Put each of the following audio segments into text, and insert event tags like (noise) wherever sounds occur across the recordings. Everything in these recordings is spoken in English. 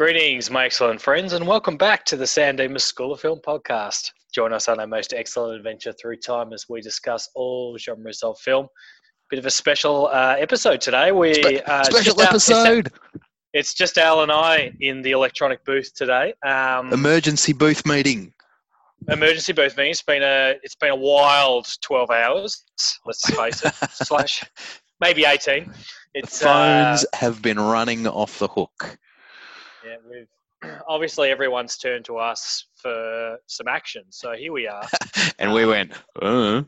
Greetings, my excellent friends, and welcome back to the San Dimas School of Film podcast. Join us on our most excellent adventure through time as we discuss all genres of film. Bit of a special uh, episode today. We Spe- uh, special episode. It's, it's just Al and I in the electronic booth today. Um, Emergency booth meeting. emergency booth meeting. It's been a it's been a wild twelve hours. Let's face it. (laughs) slash maybe eighteen. It's uh, Phones have been running off the hook. Yeah, we've (clears throat) obviously everyone's turned to us for some action. So here we are. (laughs) and we went, uh,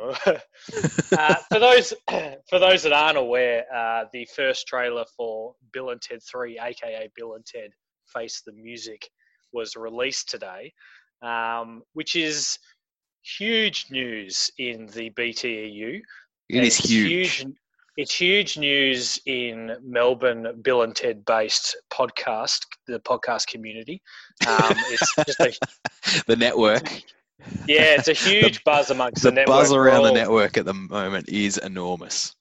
(laughs) uh, for those (clears throat) for those that aren't aware, uh, the first trailer for Bill and Ted Three, aka Bill and Ted Face the Music, was released today, um, which is huge news in the BTEU. it is It's huge. It's huge news in Melbourne, Bill and Ted based podcast, the podcast community. Um, it's just a, (laughs) the network. yeah, it's a (laughs) huge buzz amongst the, The network. buzz around the network at the moment is enormous.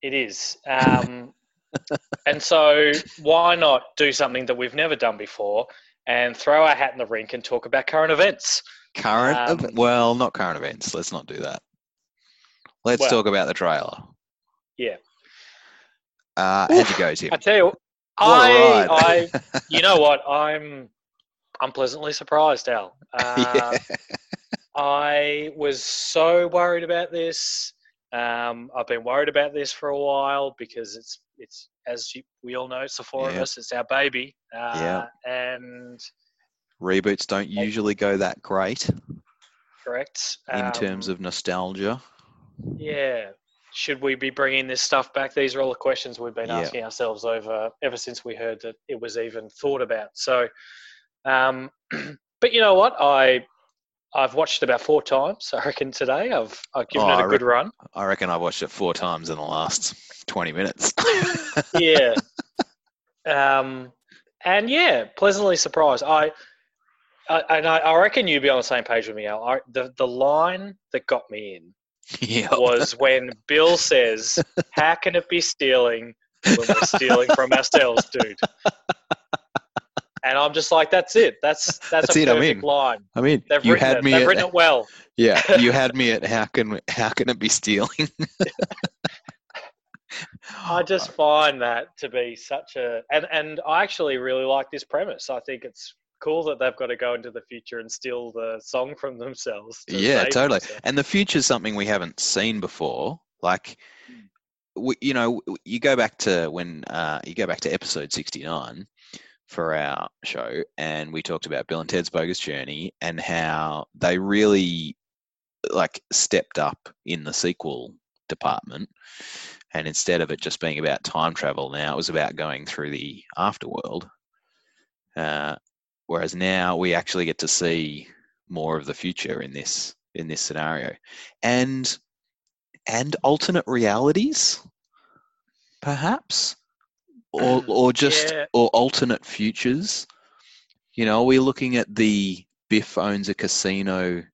It is. Um, and so, why not do something that we've never done before and throw our hat in the rink and talk about current events? Current, Um, well, not current events. Let's not do that. Let's Well- talk about the trailer. Yeah. Uh, how'd you go, Tim? I tell you, I. I, (laughs) you know what? I'm, I'm pleasantly surprised, Al. (laughs) Uh, Yeah. I was so worried about this. Um, I've been worried about this for a while because it's it's as you, we all know, it's the four of us. It's our baby. Uh, Yeah. And Reboots don't usually go that great correct in terms um, of nostalgia. Yeah. Should we be bringing this stuff back? These are all the questions we've been Yeah. asking ourselves over ever since we heard that it was even thought about. So, um, (clears throat) but you know what? I I've watched it about four times. I reckon today I've I've given Oh, it a good run. I reckon I watched it four times in the last 20 minutes. (laughs) (laughs) Yeah. um, and yeah, pleasantly surprised. I. I, and I, I reckon you'd be on the same page with me, Al. I, the the line that got me in (laughs) yeah. was when Bill says, "How can it be stealing when we're stealing from ourselves, dude?" (laughs) And I'm just like, "That's it. That's that's, That's a it, perfect in. line. I mean, They've you written had it. me They've at, written it well." (laughs) yeah, you had me at how can how can it be stealing? I just find that to be such a and and I actually really like this premise. I think it's cool that they've got to go into the future and steal the song from themselves. to yeah, totally. themselves. And the future is something we haven't seen before. Like, we, you know, you go back to when uh, you go back to episode sixty nine for our show, and we talked about Bill and Ted's Bogus Journey and how they really like stepped up in the sequel department. And instead of it just being about time travel, now it was about going through the afterworld. Uh, whereas now we actually get to see more of the future in this in this scenario, and and alternate realities, perhaps, or uh, or just Yeah. or alternate futures. You know, are we looking at the Biff owns a casino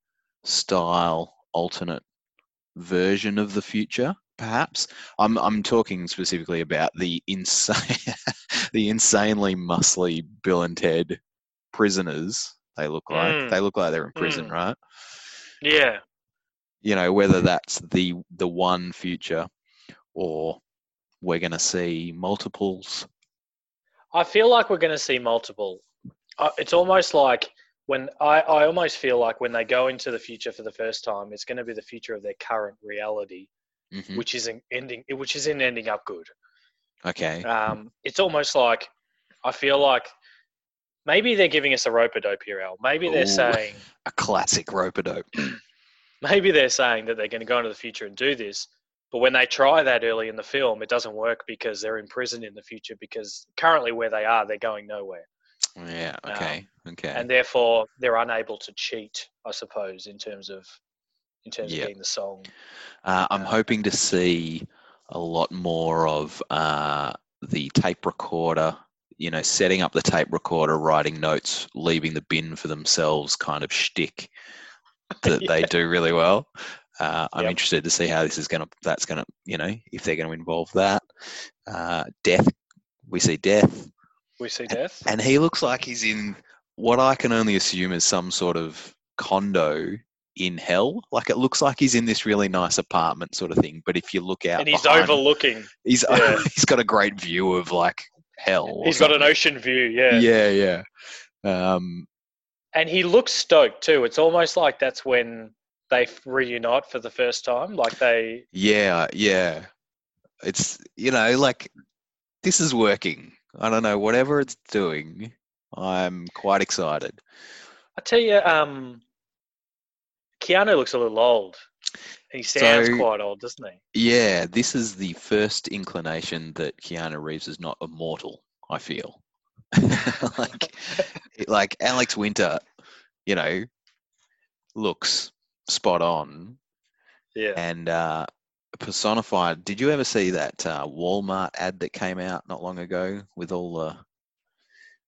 style alternate version of the future? Perhaps I'm I'm talking specifically about the insane (laughs) the insanely muscly Bill and Ted prisoners. They look like Mm. they look like they're in prison, Mm. right? yeah, You know whether that's the the one future or we're going to see multiples. I feel like we're going to see multiple. Uh, It's almost like when I, I almost feel like when they go into the future for the first time, it's going to be the future of their current reality, Mhm. which isn't ending, which isn't ending up good. Okay. Um, it's almost like I feel like maybe they're giving us a rope a dope here, Al. Maybe they're Ooh. saying A classic rope a dope. (clears throat) maybe they're saying that they're going to go into the future and do this. But when they try that early in the film, it doesn't work because they're in prison in the future. Because currently, where they are, they're going nowhere. Yeah. Okay. Okay. and therefore they're unable to cheat, I suppose, in terms of in terms Yep. of being the song. Uh, I'm Uh, hoping to see a lot more of uh, the tape recorder, you know, setting up the tape recorder, writing notes, leaving the bin for themselves kind of shtick (laughs) that they do really well. Uh, I'm Yep. interested to see how this is going to, that's going to, you know, if they're going to involve that. Uh, death, we see death. we see death. and he looks like he's in what I can only assume is some sort of condo in hell. Like it looks like he's in this really nice apartment sort of thing. But if you look out, and he's behind- overlooking. He's yeah. (laughs) he's got a great view of like hell. He's got an ocean view. Yeah. Yeah, yeah. Um, and he looks stoked too. It's almost like that's when they reunite for the first time. Like they, yeah, yeah. It's you know like this is working. I don't know whatever it's doing. I'm quite excited. I tell you, um, Keanu looks a little old. He sounds So- quite old, doesn't he? Yeah, this is the first inclination that Keanu Reeves is not immortal. I feel (laughs) like (laughs) like Alex Winter, you know, looks spot on Yeah. and uh, personified. Did you ever see that uh, Walmart ad that came out not long ago with all the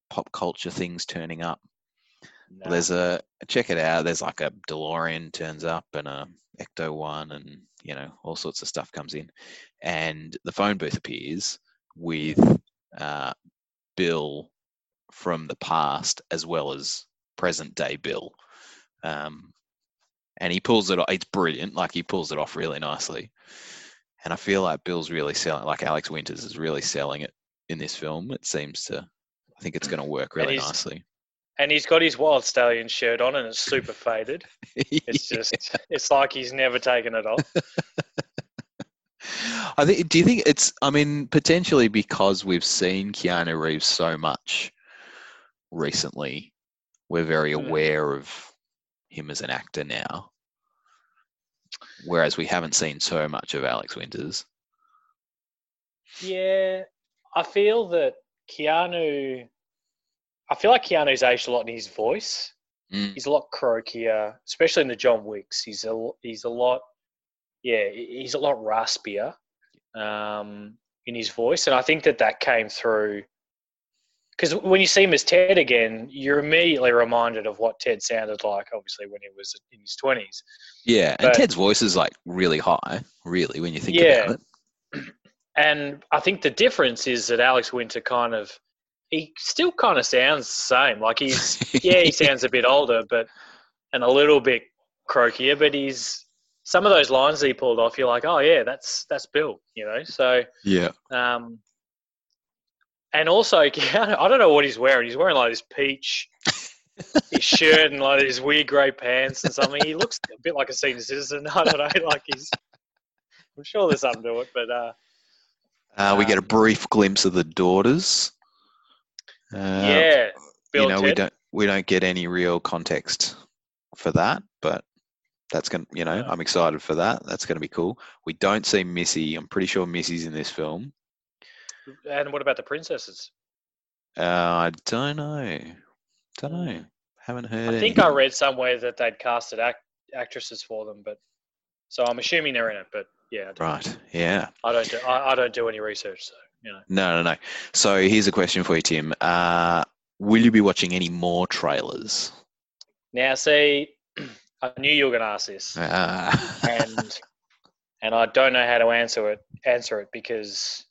pop culture things turning up? No. There's a check it out. There's like a DeLorean turns up and a Ecto One, and you know all sorts of stuff comes in, and the phone booth appears with uh, Bill from the past as well as present day Bill, um, and he pulls it off. It's brilliant. Like he pulls it off really nicely, and I feel like Bill's really selling. Like Alex Winters is really selling it in this film. It seems to. I think it's going to work really nicely. And he's got his Wild Stallion shirt on, and it's super (laughs) faded. It's just, it's like he's never taken it off. (laughs) I think. Do you think it's? I mean, potentially because we've seen Keanu Reeves so much recently, we're very Mm. aware of him as an actor now. Whereas we haven't seen so much of Alex Winters. Yeah, I feel that Keanu. I feel like Keanu's aged a lot in his voice. Mm, He's a lot croakier, especially in the John Wicks. He's a he's a lot, yeah, he's a lot raspier um, in his voice, and I think that that came through. Because when you see him as Ted again, you're immediately reminded of what Ted sounded like, obviously when he was in his twenties. Yeah, and Ted's voice is like really high, really, when you think Yeah. about it. And I think the difference is that Alex Winter kind of he still kind of sounds the same. Like he's (laughs) yeah, he sounds a bit older, but and a little bit croakier. But he's some of those lines that he pulled off. You're like, oh yeah, that's that's Bill. You know. So yeah. um, and also (laughs) I don't know what he's wearing. He's wearing like this peach (laughs) his shirt and like these weird grey pants and something. He looks a bit like a senior citizen. I don't know. Like he's. I'm sure there's something to it, but uh, Uh, we get a Um, brief glimpse of the daughters. Uh, yeah, Bill you know, we don't we don't get any real context for that, but that's gonna you know No. I'm excited for that. That's gonna be cool. We don't see Missy. I'm pretty sure Missy's in this film. And what about the princesses? Uh, I don't know. Don't know. Haven't heard. I think I read somewhere that they'd casted act- actresses for them, but so I'm assuming they're in it. But yeah, Right. Yeah. I don't do I, I don't do any research, so you know. No, no, no. So here's a question for you, Tim. Uh, will you be watching any more trailers? Now, see, (clears throat) I knew you were going to ask this, Uh, (laughs) and and I don't know how to answer it. Answer it because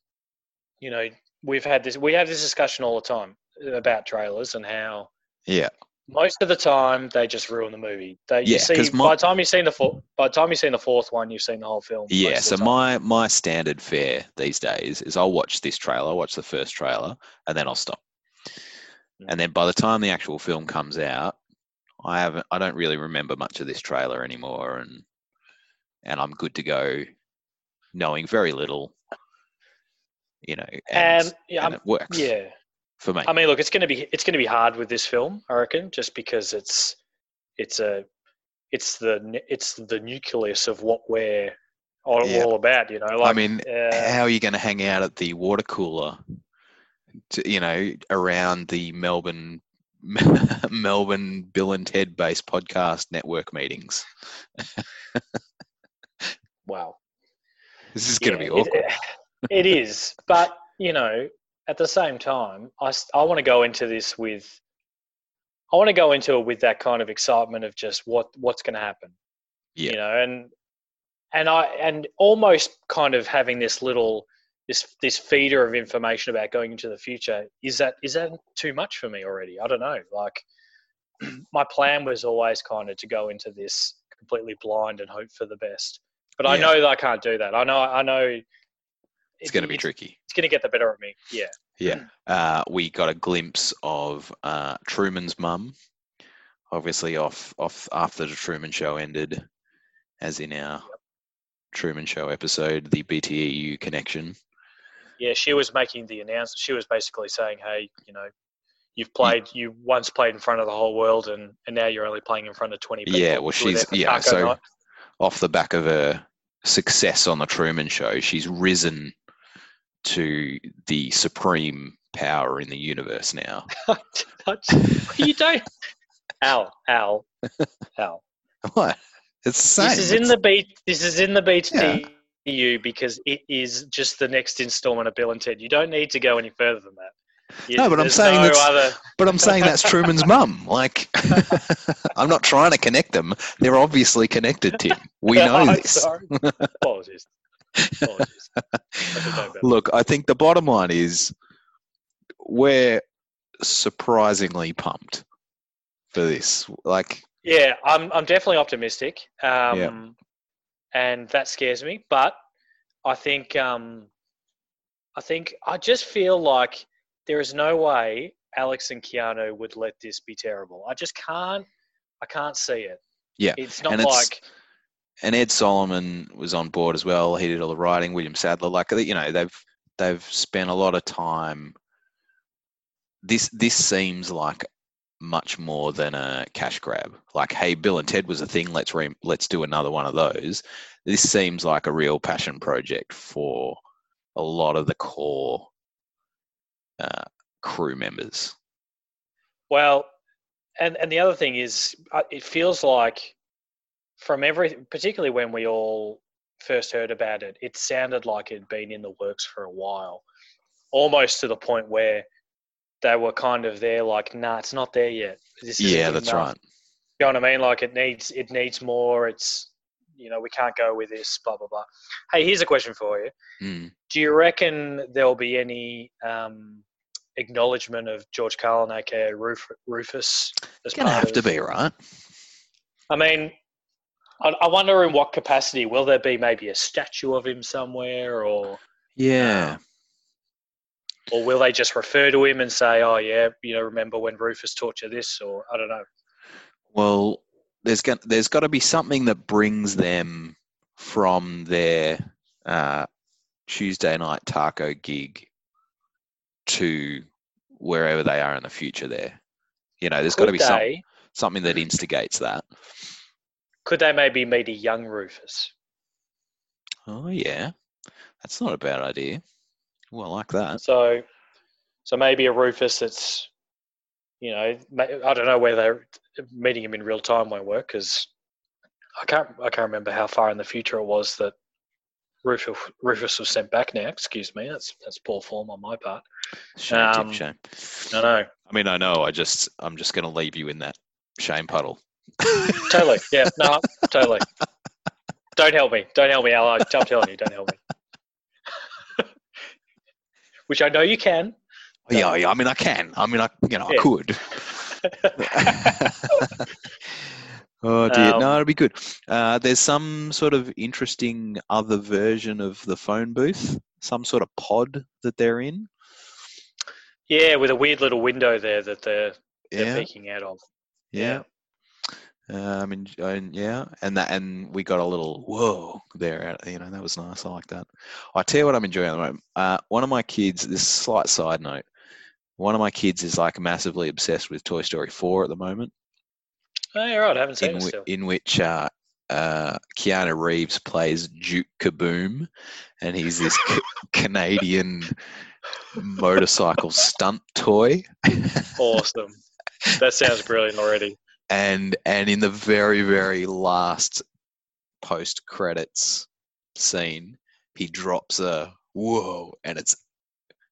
you know we've had this we have this discussion all the time about trailers and how yeah. Most of the time they just ruin the movie. They you Yeah, see 'cause my- by the time you've seen the four, by the time you've seen the fourth one, you've seen the whole film. Yeah, so of the time. my my standard fare these days is I'll watch this trailer, watch the first trailer, and then I'll stop. Mm. And then by the time the actual film comes out, I haven't I don't really remember much of this trailer anymore and and I'm good to go knowing very little. You know, and, and yeah, and it works yeah. For me. I mean, look, it's going to be it's going to be hard with this film, I reckon, just because it's it's a it's the it's the nucleus of what we're all, Yeah. all about. You know, like I mean, uh, how are you going to hang out at the water cooler to, you know around the melbourne (laughs) melbourne bill and ted based podcast network meetings (laughs) wow, this is going to be awkward It, it is, but you know, at the same time, I, I want to go into this with I want to go into it with that kind of excitement of just what what's going to happen. Yeah. You know, and and I and almost kind of having this little this this feeder of information about going into the future is that is that too much for me already? I don't know. Like (clears throat) my plan was always kind of to go into this completely blind and hope for the best. But I know that I can't do that. I know I know It's going to be tricky. It's going to get the better of me. Yeah. Yeah. Uh, we got a glimpse of uh, Truman's mum, obviously off off after the Truman Show ended, as in our Truman Show episode, the BTEU connection. Yeah, she was making the announcement. She was basically saying, "Hey, you know, you've played. You once played in front of the whole world, and, and now you're only playing in front of twenty people." Yeah, well, who were there she's yeah. So night." off the back of her success on the Truman Show, she's risen to the supreme power in the universe now. (laughs) you don't. Al, Al, (laughs) Al. What? It's the same. This is in the beat. This is in the BTEU because it is just the next installment of Bill and Ted. You don't need to go any further than that. You- No, but I'm saying no that's- other. But I'm saying that's Truman's (laughs) mum. Like, I'm not trying to connect them. They're obviously connected, Tim. We know I'm this. Sorry. Apologies. Apologies. I should know better. Look, I think the bottom line is we're surprisingly pumped for this. Like, Yeah, I'm I'm definitely optimistic. Um, and that scares me. But I think um, I think I just feel like there is no way Alex and Keanu would let this be terrible. I just can't. I can't see it. Yeah, it's not and it's- like and Ed Solomon was on board as well. He did all the writing. William Sadler, like you know, they've they've spent a lot of time. This this seems like much more than a cash grab. Like, hey, Bill and Ted was a thing. Let's re- let's do another one of those. This seems like a real passion project for a lot of the core uh, crew members. Well, and and the other thing is, uh, it feels like from every, particularly when we all first heard about it, it sounded like it'd been in the works for a while, almost to the point where they were kind of there, like, nah, it's not there yet. This Yeah, that's enough." right. You know what I mean? Like, it needs it needs more. It's you know we can't go with this. Blah blah blah. Hey, here's a question for you. Mm. Do you reckon there'll be any um, acknowledgement of George Carlin, aka Ruf- Rufus? It's Gonna have to be right. I mean, I, I wonder in what capacity. Will there be maybe a statue of him somewhere, or Yeah. or will they just refer to him and say, "Oh yeah, you know, remember when Rufus taught you this?" Or I don't know. Well, there's got there's got to be something that brings them from their uh, Tuesday night taco gig to wherever they are in the future. There, you know, there's got to be some, something that instigates that. Could they maybe meet a young Rufus? Oh yeah, that's not a bad idea. Well, I like that. So, so maybe a Rufus that's, you know, I don't know whether meeting him in real time won't work because I can't I can't remember how far in the future it was that Rufus Rufus was sent back. Now, excuse me, that's that's poor form on my part. Shame, Um, shame. No, no, I mean, I know. I just I'm just going to leave you in that shame puddle. Totally, yeah, no, totally. Don't help me, don't help me, Al. I'm telling you, don't help me. (laughs) Which I know you can. Yeah, yeah. I mean, I can. I mean, I you know, I could. (laughs) (laughs) oh dear, Um, no, it'll be good. Uh, there's some sort of interesting other version of the phone booth, some sort of pod that they're in. Yeah, with a weird little window there that they're they're Yeah, peeking out of. yeah. Um, and, and yeah, and that, and we got a little whoa there. You know, that was nice. I like that. I tell you what, I'm enjoying at the moment. Uh, one of my kids. This slight side note. One of my kids is like massively obsessed with Toy Story 4 at the moment. Oh, yeah, right. I haven't seen in, it still. in which uh, uh, Keanu Reeves plays Duke Kaboom, and he's this ca- (laughs) Canadian motorcycle stunt toy. (laughs) Awesome. That sounds brilliant already. And and in the very very last post credits scene, he drops a whoa, and it's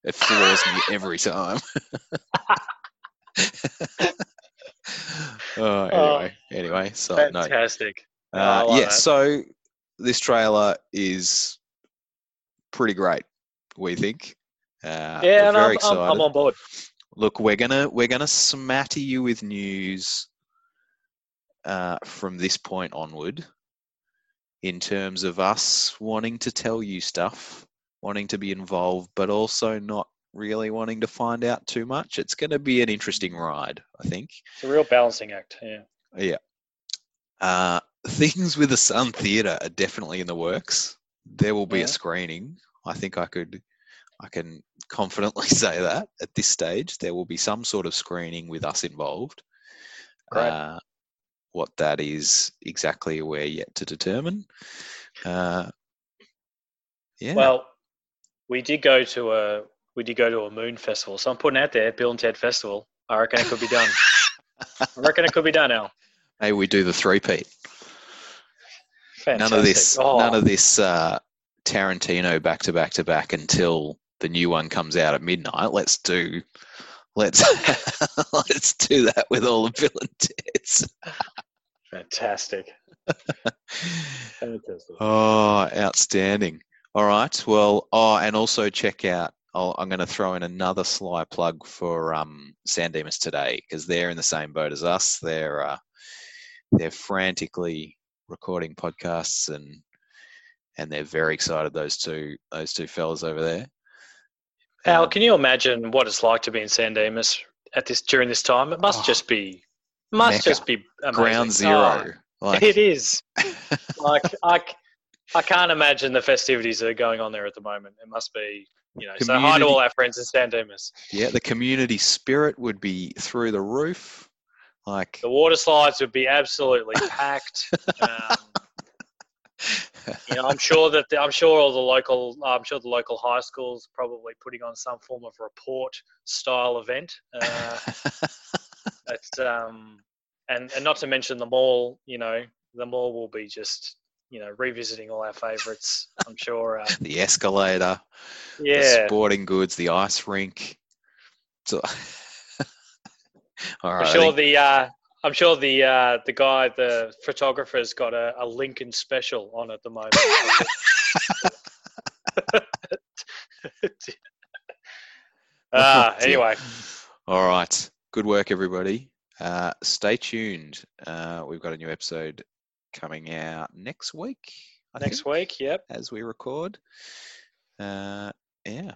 it floors me every time. (laughs) oh, anyway, anyway, so Fantastic. No, Uh, like yeah, that. so this trailer is pretty great We think. Uh, yeah, and very I'm, I'm. I'm on board. Look, we're gonna we're gonna smatter you with news uh, from this point onward, in terms of us wanting to tell you stuff, wanting to be involved, but also not really wanting to find out too much. It's going to be an interesting ride, I think. It's a real balancing act. Yeah. Yeah. Uh, things with the Sun Theatre are definitely in the works. There will be Yeah. a screening. I think I could, I can confidently (laughs) say that at this stage there will be some sort of screening with us involved. Great. Uh, what that is exactly, we're yet to determine. Uh, yeah. Well, we did go to a we did go to a moon festival. So I'm putting out there, Bill and Ted Festival. I reckon it could be done. (laughs) I reckon it could be done, Al. Maybe we do the three-peat. Fantastic. None of this. Oh, None of this. Uh, Tarantino back to back to back until the new one comes out at midnight. Let's do. Let's (laughs) let's do that with all the Bill and Ted's. (laughs) fantastic. (laughs) Fantastic. Oh, outstanding! All right. Well, oh, and also check out. I'll, I'm going to throw in another sly plug for um, San Dimas today because they're in the same boat as us. They're uh, they're frantically recording podcasts and and they're very excited. Those two those two fellas over there. Al, Um, can you imagine what it's like to be in San Dimas at this during this time? It must Oh, just be must Mecca. just be amazing. ground zero? Oh, like, it is. (laughs) like I, I can't imagine the festivities that are going on there at the moment. It must be, you know. So hi to Community- all our friends in San Dimas. yeah, the community spirit would be through the roof. Like, The water slides would be absolutely packed. (laughs) Um, you know, I'm sure that the, I'm sure all the local, I'm sure the local high schools probably putting on some form of report style event. Uh, (laughs) it's, um, and and not to mention the mall. You know, the mall will be just you know revisiting all our favourites. I'm sure. Uh, (laughs) the escalator, the yeah, sporting goods, the ice rink. So, all right, (laughs) I'm sure the. Uh, I'm sure the uh, the guy, the photographer's got a, a Lincoln special on at the moment. (laughs) Ah, anyway, All right. Good work, everybody. Uh, stay tuned. Uh, we've got a new episode coming out next week. I next think, week. Yep, as we record. Uh, yeah.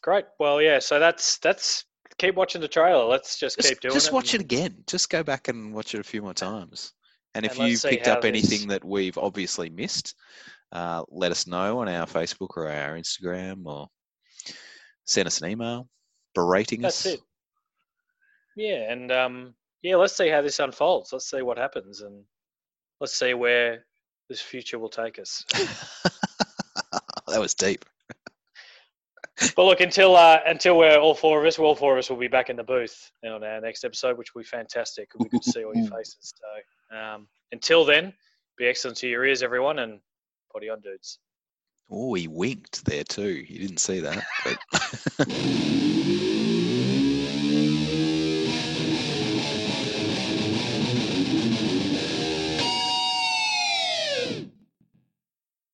great. Well, yeah. So that's that's keep watching the trailer. Let's just, Just, keep doing just it. Just watch it again. Just go back and watch it a few more times. And if And you picked up this- anything that we've obviously missed, uh, let us know on our Facebook or our Instagram or send us an email berating That's us. it. Yeah, and um, yeah, let's see how this unfolds. Let's see what happens, and let's see where this future will take us. (laughs) that was deep. but look, until uh, until we're all four of us, all four of us will be back in the booth on our next episode, which will be fantastic. It'll be see all your (laughs) faces. So um, until then, be excellent to your ears, everyone, and potty on, dudes. Oh, he winked there too. You didn't see that. But (laughs)